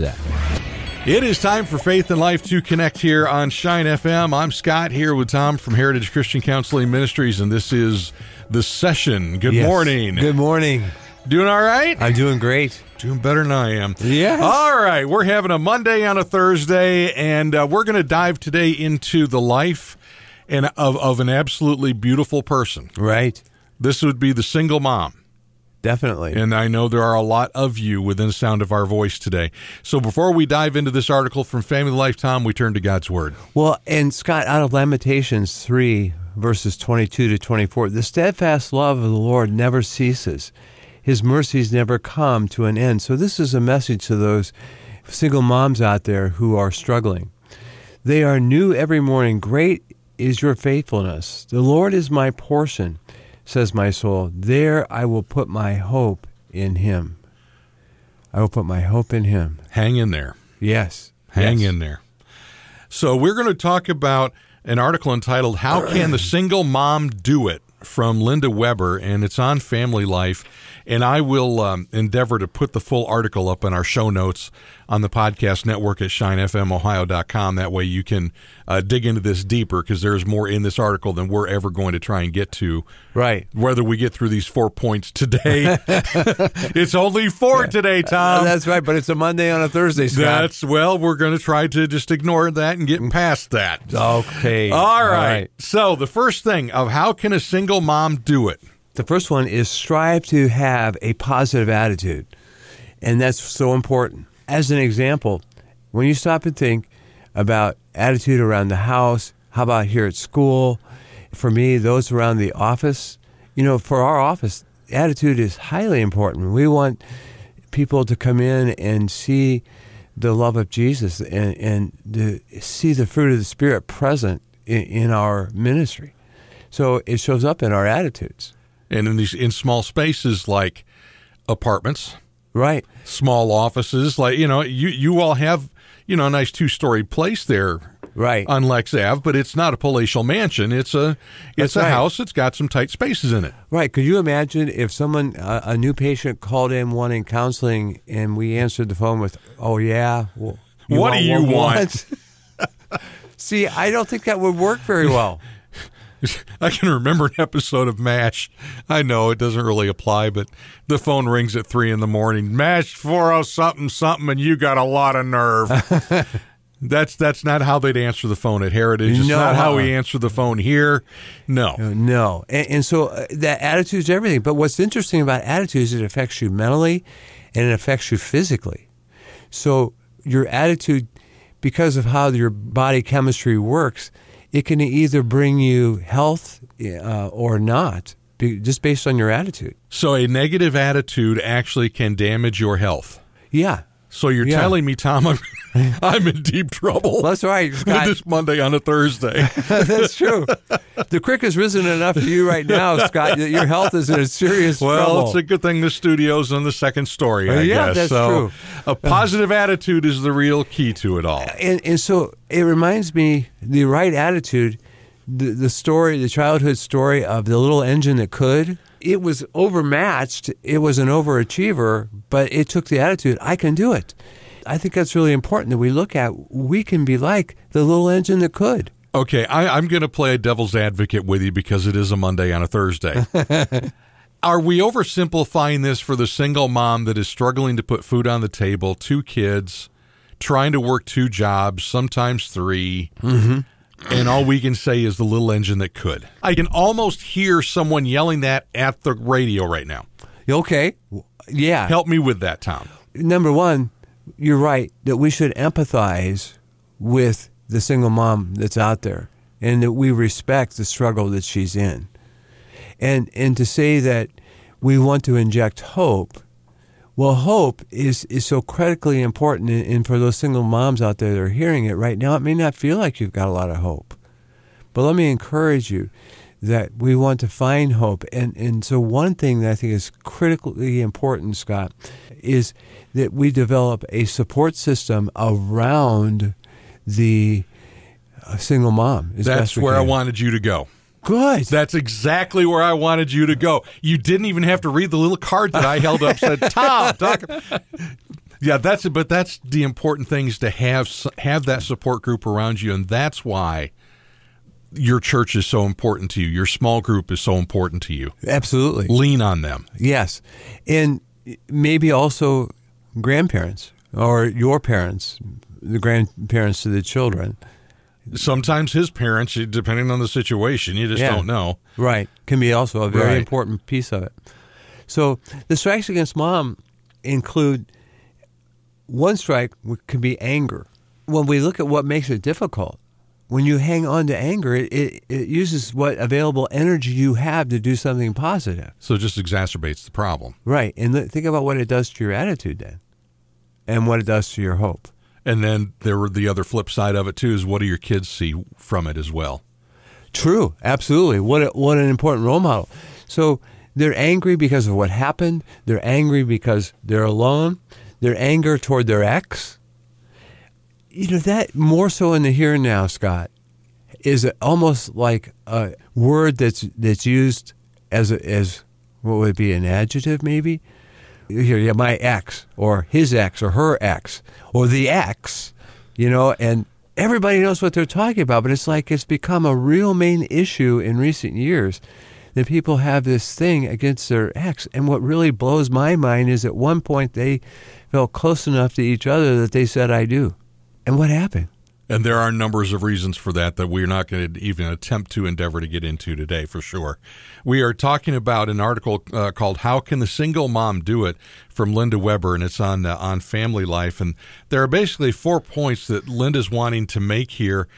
that. It is time for Faith and Life to connect here on Shine FM. I'm Scott here with Tom from Heritage Christian Counseling Ministries, and this is The Session. Good Yes. morning. Good morning. Doing all right? I'm doing great. Doing better than I am. Yes. All right. We're having a Monday on a Thursday, and uh, we're going to dive today into the life and of, of an absolutely beautiful person. Right. This would be the single mom. Definitely. And I know there are a lot of you within the sound of our voice today. So before we dive into this article from Family Life, Tom, we turn to God's Word. Well, and Scott, out of Lamentations 3, verses 22 to 24, the steadfast love of the Lord never ceases. His mercies never come to an end. So, this is a message to those single moms out there who are struggling. They are new every morning. Great is your faithfulness. The Lord is my portion, says my soul. There I will put my hope in him. I will put my hope in him. Hang in there. Yes. Hang Yes. in there. So we're going to talk about an article entitled "How Can the Single Mom Do It?" from Linda Weber, and it's on Family Life. And I will um, endeavor to put the full article up in our show notes on the podcast network at shinefmohio.com. That way you can uh, dig into this deeper because there's more in this article than we're ever going to try and get to. Right. Whether we get through these four points today, it's only four today, Tom. Uh, that's right, but it's a Monday on a Thursday, Scott. That's well, we're going to try to just ignore that and get past that. okay. All right. So the first thing of how can a single mom do it? The first one is strive to have a positive attitude. And that's so important. As an example, when you stop and think about attitude around the house, how about here at school? For me, those around the office, you know, for our office, attitude is highly important. We want people to come in and see the love of Jesus and, and to see the fruit of the Spirit present in, in our ministry. So it shows up in our attitudes. And in these in small spaces like apartments, Right. small offices, like you know, you you all have you know a nice two story place there Right. on Lex Ave, but it's not a palatial mansion. It's a it's That's a right. house. It's got some tight spaces in it. right. Could you imagine if someone, a, a new patient called in wanting counseling and we answered the phone with, oh, yeah? Well, What do you want?" See, I don't think that would work very well. I can remember an episode of MASH. I know it doesn't really apply, but the phone rings at three in the morning. MASH four oh something something, and you got a lot of nerve. that's that's not how they'd answer the phone at Heritage. It's No, not how we answer the phone here. No. No. And, and so uh, that attitude is everything. But what's interesting about attitude is it affects you mentally and it affects you physically. So your attitude, because of how your body chemistry works, it can either bring you health uh, or not, just based on your attitude. So a negative attitude actually can damage your health. Yeah. So you're Yeah. telling me, Tom, I'm, I'm in deep trouble. That's right, Scott. this Monday on a Thursday. that's true. The crick has risen enough for you right now, Scott, that your health is in a serious Well, trouble. it's a good thing the studio's on the second story, I Uh, yeah, guess. that's so true. a positive attitude is the real key to it all. and and so it reminds me the right attitude the, the story the childhood story of the little engine that could it was overmatched. It was an overachiever but it took the attitude i can do it. I think that's really important that we look at. We can be like the little engine that could. Okay, I, I'm going to play a devil's advocate with you because it is a Monday on a Thursday. Are we oversimplifying this for the single mom that is struggling to put food on the table, two kids, trying to work two jobs, sometimes 3 mm-hmm. And all we can say is the little engine that could. I can almost hear someone yelling that at the radio right now. Okay. Yeah. Help me with that, Tom. Number one, you're right that we should empathize with the single mom that's out there and that we respect the struggle that she's in. And and to say that we want to inject hope, well, hope is, is so critically important. And, and for those single moms out there that are hearing it right now, it may not feel like you've got a lot of hope. But let me encourage you that we want to find hope. And, and so, one thing that I think is critically important, Scott, is that we develop a support system around the uh, single mom. That's where I wanted you to go. Good. That's exactly where I wanted you to go. You didn't even have to read the little card that I held up said Tom. Talk. Yeah, that's it. But that's the important thing is to have have that support group around you, and that's why your church is so important to you. Your small group is so important to you. Absolutely. Lean on them. Yes. And maybe also grandparents or your parents, the grandparents to the children. Sometimes his parents, depending on the situation, you just Yeah. don't know. Right. Can be also a very Right. important piece of it. So the strikes against mom include one strike can be anger. When we look at what makes it difficult, when you hang on to anger, it, it, it uses what available energy you have to do something positive. So it just exacerbates the problem. Right. And th- think about what it does to your attitude then and what it does to your hope. And then there were the other flip side of it too is what do your kids see from it as well? True, absolutely. What a, what an important role model. So they're angry because of what happened. They're angry because they're alone. Their anger toward their ex. You know that more so in the here and now, Scott, is almost like a word that's that's used as a, as what would be an adjective maybe. Here, yeah, my ex or his ex or her ex or the ex, you know, and everybody knows what they're talking about, but it's like it's become a real main issue in recent years that people have this thing against their ex. And what really blows my mind is at one point they felt close enough to each other that they said, I do. And what happened? And there are numbers of reasons for that that we're not going to even attempt to endeavor to get into today, for sure. We are talking about an article uh, called "How Can the Single Mom Do It" from Linda Weber, and it's on uh, on family life. And there are basically four points that Linda's wanting to make here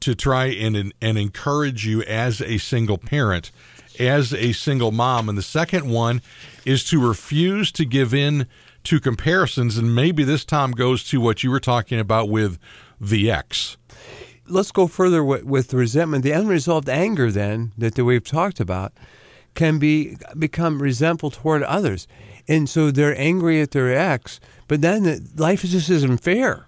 to try and and encourage you as a single parent, as a single mom. And the second one is to refuse to give in to comparisons. And maybe this Tom goes to what you were talking about with the ex. let's go further with, with resentment. The unresolved anger, then that we've talked about, can be become resentful toward others, and so they're angry at their ex. But then life just isn't fair.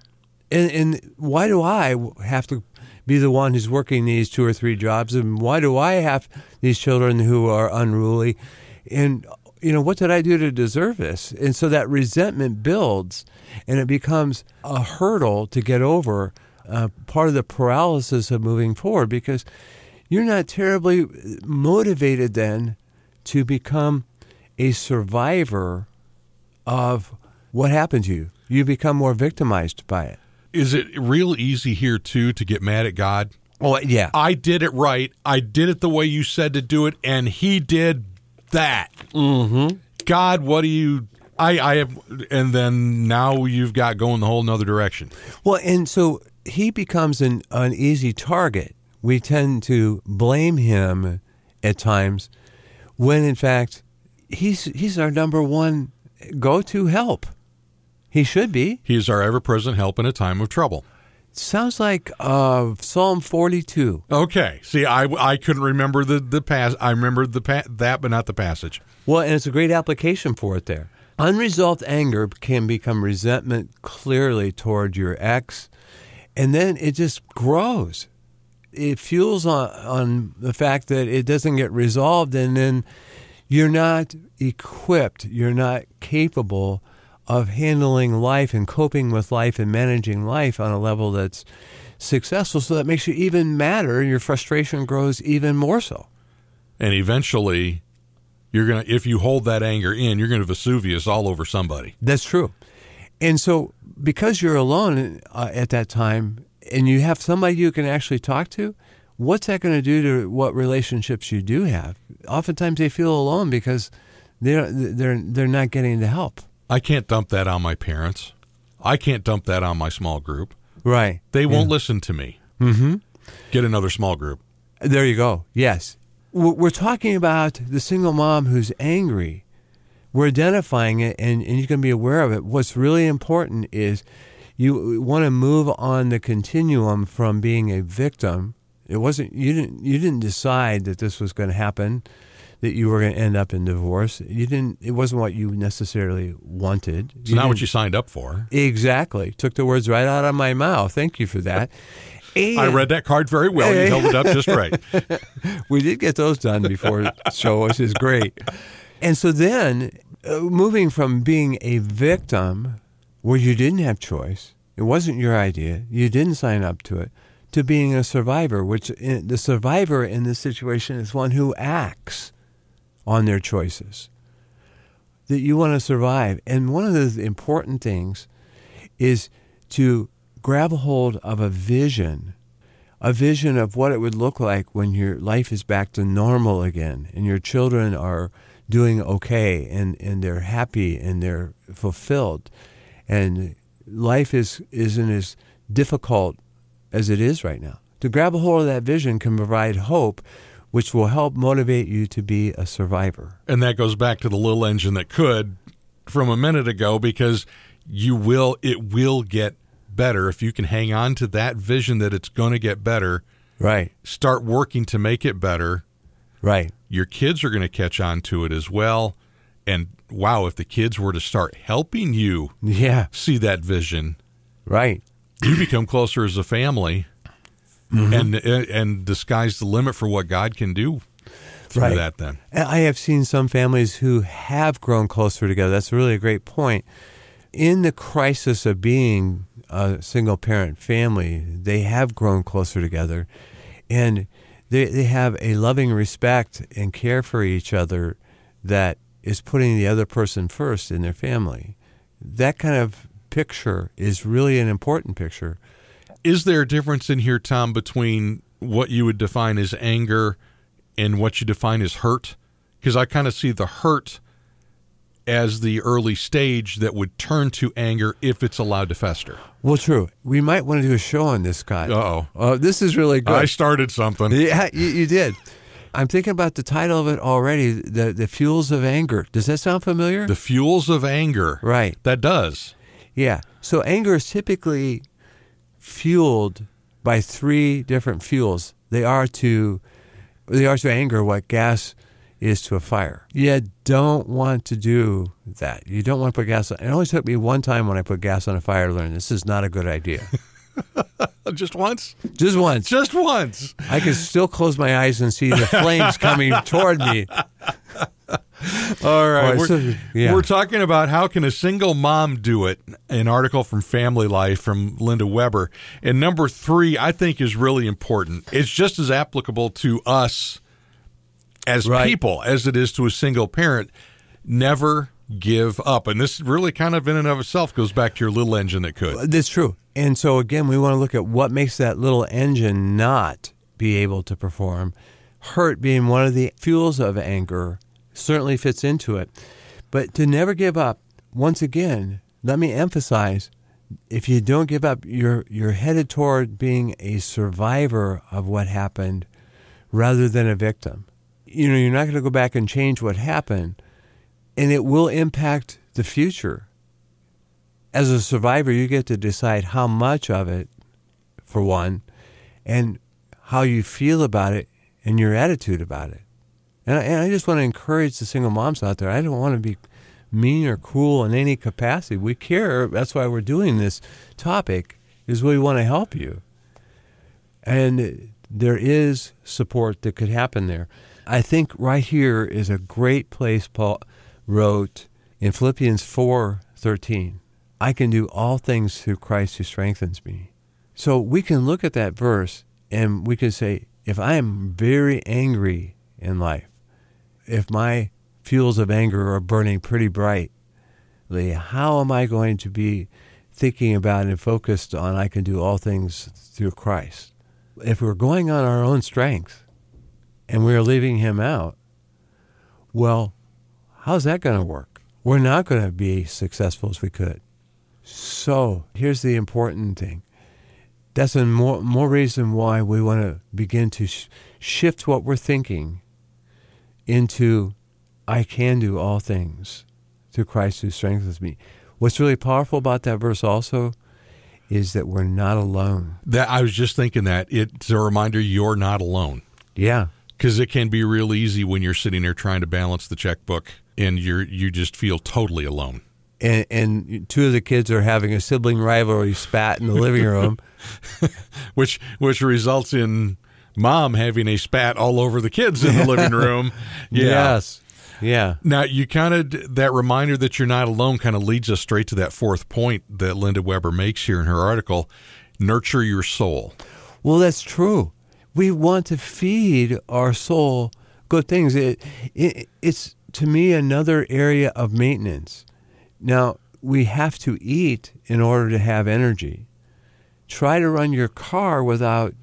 And, and why do I have to be the one who's working these two or three jobs? And why do I have these children who are unruly? And you know, what did I do to deserve this? And so that resentment builds and it becomes a hurdle to get over, uh, part of the paralysis of moving forward because you're not terribly motivated then to become a survivor of what happened to you. You become more victimized by it. Is it real easy here too to get mad at God? Oh, yeah. I did it right. I did it the way you said to do it, and He did that. Mm-hmm. God, what do you? I I have, and then now you've got going the whole another direction. Well, and so he becomes an, an easy target. We tend to blame him at times when, in fact, he's he's our number one go-to help. He should be. He is our ever-present help in a time of trouble. Sounds like uh, Psalm 42. Okay. See, I, I couldn't remember the the pass. I remembered the pa- that, but not the passage. Well, and it's a great application for it there. Unresolved anger can become resentment clearly toward your ex, and then it just grows. It fuels on, on the fact that it doesn't get resolved, and then you're not equipped, you're not capable of handling life and coping with life and managing life on a level that's successful. So that makes you even madder. Your frustration grows even more so. And eventually, you're gonna if you hold that anger in, you're gonna Vesuvius all over somebody. That's true. And so, because you're alone uh, at that time, and you have somebody you can actually talk to, what's that going to do to what relationships you do have? Oftentimes they feel alone because they're they're they're not getting the help. I can't dump that on my parents. I can't dump that on my small group. Right. They won't listen to me. Mm-hmm. Get another small group. There you go. Yes. We're we're talking about the single mom who's angry. We're identifying it and, and you can be aware of it. What's really important is you want to move on the continuum from being a victim. It wasn't you didn't you didn't decide that this was going to happen, that you were going to end up in divorce. You didn't it wasn't what you necessarily wanted. It's not what you signed up for. Exactly. Took the words right out of my mouth. Thank you for that. I read that card very well. You held it up just right. we did get those done before the show, which is great. And so then, uh, moving from being a victim, where you didn't have choice, it wasn't your idea, you didn't sign up to it, to being a survivor, which in, the survivor in this situation is one who acts on their choices. That you want to survive. And one of the important things is to grab a hold of a vision a vision of what it would look like when your life is back to normal again and your children are doing okay and, and they're happy and they're fulfilled and life is isn't as difficult as it is right now. To grab a hold of that vision can provide hope which will help motivate you to be a survivor. And that goes back to the little engine that could from a minute ago because you will it will get better if you can hang on to that vision that it's going to get better, Right. start working to make it better. Right. Your kids are going to catch on to it as well. And wow, if the kids were to start helping you Yeah. see that vision, Right. you become closer as a family. Mm-hmm. And and the sky's the limit for what God can do through Right. that then. I have seen some families who have grown closer together. That's really a great point. In the crisis of being a single parent family, they have grown closer together and they, they have a loving respect and care for each other that is putting the other person first in their family. That kind of picture is really an important picture. Is there a difference in here, Tom, between what you would define as anger and what you define as hurt? Because I kind of see the hurt as the early stage that would turn to anger if it's allowed to fester. Well, true. We might want to do a show on this, Scott. Uh-oh. Uh, this is really good. I started something. Yeah, you, you did. I'm thinking about the title of it already. The the fuels of anger. Does that sound familiar? The fuels of anger. right. That does. Yeah. So anger is typically fueled by three different fuels. They are to they are to anger what gas is to a fire. You don't want to do that. You don't want to put gas on. It only took me one time when I put gas on a fire to learn this is not a good idea. Just once? Just once. Just once. I can still close my eyes and see the flames coming toward me. All right. We're, yeah. we're talking about how can a single mom do it? An article from Family Life from Linda Weber. And number three, I think is really important. It's just as applicable to us as Right. people as it is to a single parent. Never give up. And this really kind of in and of itself goes back to your little engine that could. That's true. And so again, we want to look at what makes that little engine not be able to perform. Hurt being one of the fuels of anger certainly fits into it. But to never give up, once again, let me emphasize if you don't give up, you're you're headed toward being a survivor of what happened rather than a victim. You know, you're not going to go back and change what happened, and it will impact the future as a survivor, you get to decide how much of it, for one, and how you feel about it and your attitude about it. And I, and I just want to encourage the single moms out there. I don't want to be mean or cruel in any capacity. We care. That's why we're doing this topic, is we want to help you. And there is support that could happen there. I think right here is a great place Paul wrote in Philippians 4:13. I can do all things through Christ who strengthens me. So we can look at that verse and we can say, if I am very angry in life, if my fuels of anger are burning pretty brightly, how am I going to be thinking about and focused on I can do all things through Christ. If we're going on our own strength and we're leaving him out, well, how's that going to work? We're not going to be successful as we could. So here's the important thing. That's a more, more reason why we want to begin to sh- shift what we're thinking into I can do all things through Christ who strengthens me. What's really powerful about that verse also is that we're not alone. That I was just thinking that it's a reminder you're not alone. Yeah. Because it can be real easy when you're sitting there trying to balance the checkbook and you're you just feel totally alone. And, and two of the kids are having a sibling rivalry spat in the living room, which which results in mom having a spat all over the kids in the living room. Yeah. Yes. Yeah. Now you kind of that reminder that you're not alone kind of leads us straight to that fourth point that Linda Weber makes here in her article: nurture your soul. Well, that's true. We want to feed our soul good things. It, it, it's to me another area of maintenance. Now, we have to eat in order to have energy. Try to run your car without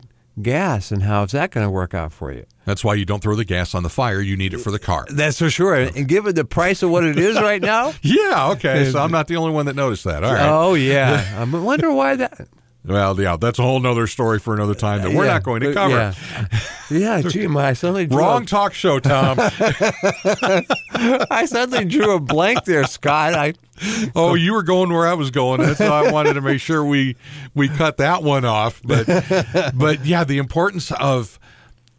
gas, and how is that going to work out for you? That's why you don't throw the gas on the fire. You need it for the car. That's for sure. And given the price of what it is right now. yeah, okay. So I'm not the only one that noticed that. All right. Oh, yeah. I wonder why that. Well, yeah, that's a whole nother story for another time that we're yeah, not going to cover. Yeah, yeah gee, my, I suddenly drew wrong a, talk show, Tom. I suddenly drew a blank there, Scott. I oh, you were going where I was going. That's why I wanted to make sure we we cut that one off. But but yeah, the importance of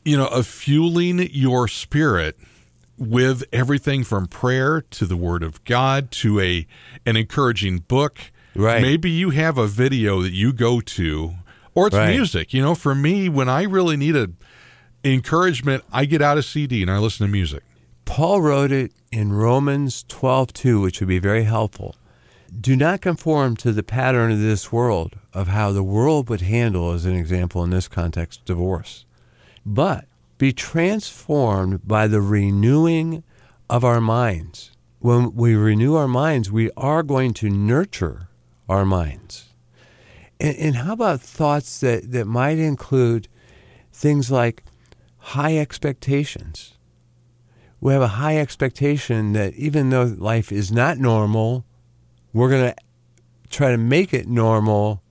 you know of fueling your spirit with everything from prayer to the Word of God to a an encouraging book Right. Maybe you have a video that you go to, or it's right. music. You know, for me, when I really need a encouragement, I get out a CD and I listen to music. Paul wrote it in Romans 12:2, which would be very helpful. Do not conform to the pattern of this world of how the world would handle, as an example in this context, divorce. But be transformed by the renewing of our minds. When we renew our minds, we are going to nurture our minds. And, and how about thoughts that, that might include things like high expectations? We have a high expectation that even though life is not normal, we're going to try to make it normal,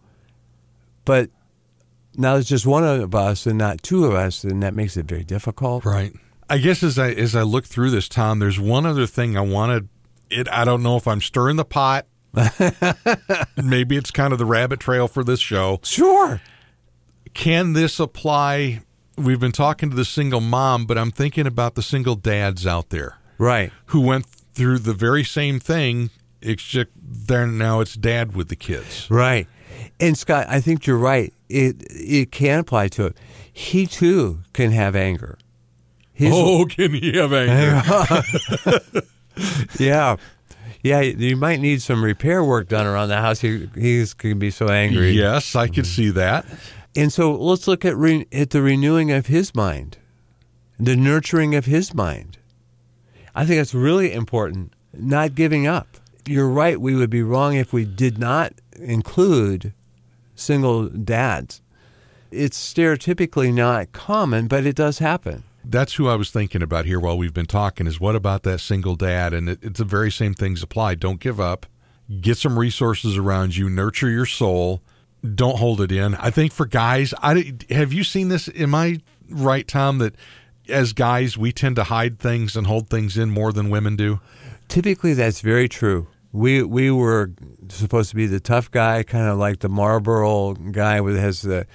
but now there's just one of us and not two of us, and that makes it very difficult. Right. I guess as I as I look through this, Tom, there's one other thing I wanted. It I don't know if I'm stirring the pot Maybe it's kind of the rabbit trail for this show. Sure. Can this apply? We've been talking to the single mom, but I'm thinking about the single dads out there. Right. Who went through the very same thing, except there now it's dad with the kids. Right. And Scott, I think you're right. It it can apply to it. He too can have anger. His, oh, can he have anger? yeah yeah, you might need some repair work done around the house. He he's can be so angry. Yes, I could mm-hmm. see that. And so let's look at re, at the renewing of his mind, the nurturing of his mind. I think that's really important. Not giving up. You're right. We would be wrong if we did not include single dads. It's stereotypically not common, but it does happen that's who I was thinking about here while we've been talking is what about that single dad? And it, it's the very same things apply. Don't give up. Get some resources around you. Nurture your soul. Don't hold it in. I think for guys, I have you seen this? Am I right, Tom? That as guys we tend to hide things and hold things in more than women do. Typically, that's very true. We we were supposed to be the tough guy, kind of like the Marlboro guy with has the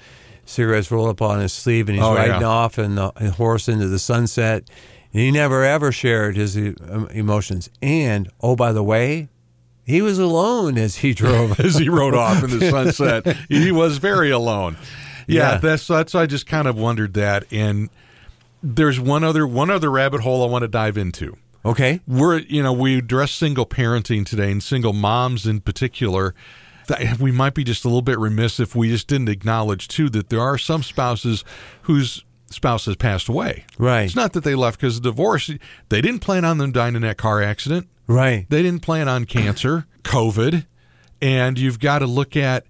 cigarettes rolled up on his sleeve, and he's oh, riding yeah. off and the horse into the sunset. And he never ever shared his um, emotions. And oh, by the way, he was alone as he drove, as he rode off in the sunset. he was very alone. Yeah, yeah, that's that's. I just kind of wondered that. And there's one other one other rabbit hole I want to dive into. Okay, we're you know we address single parenting today and single moms in particular we might be just a little bit remiss if we just didn't acknowledge too that there are some spouses whose spouse has passed away. Right. It's not that they left because of divorce. They didn't plan on them dying in that car accident. Right. They didn't plan on cancer, COVID. and you've got to look at,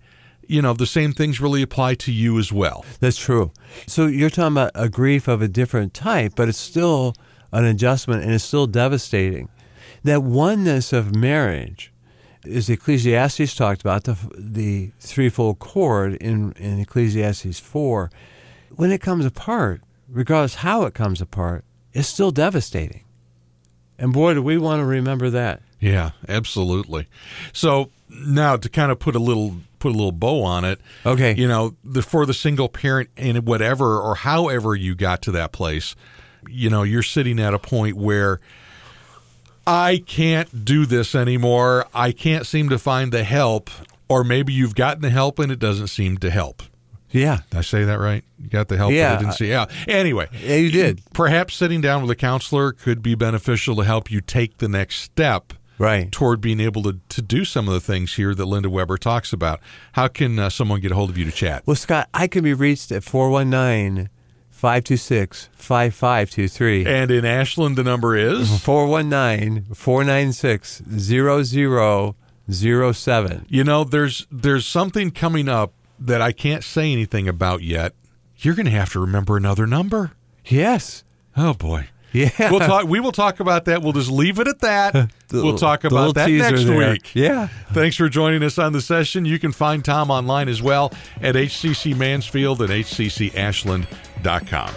you know, the same things really apply to you as well. That's true. So you're talking about a grief of a different type, but it's still an adjustment and it's still devastating. That oneness of marriage, as Ecclesiastes talked about, the, the threefold cord in, in Ecclesiastes 4, when it comes apart, regardless how it comes apart, it's still devastating. And boy, do we want to remember that. Yeah, absolutely. So now to kind of put a little put a little bow on it. Okay. You know, the for the single parent and whatever or however you got to that place, you know, you're sitting at a point where I can't do this anymore. I can't seem to find the help or maybe you've gotten the help and it doesn't seem to help. Yeah. Did I say that right? You got the help, Yeah. but I didn't see. Yeah. Anyway, Yeah, you did. perhaps sitting down with a counselor could be beneficial to help you take the next step Right. toward being able to, to do some of the things here that Linda Weber talks about. How can uh, someone get a hold of you to chat? Well, Scott, I can be reached at 419 526 5523. And in Ashland, the number is. 419 496 0007. You know, there's there's something coming up that I can't say anything about yet. You're going to have to remember another number. Yes. Oh boy. Yeah. We'll talk. We will talk about that. We'll just leave it at that. The we'll talk about that next there. week. Yeah. Thanks for joining us on the session. You can find Tom online as well at HCC Mansfield and HCCAshland.com.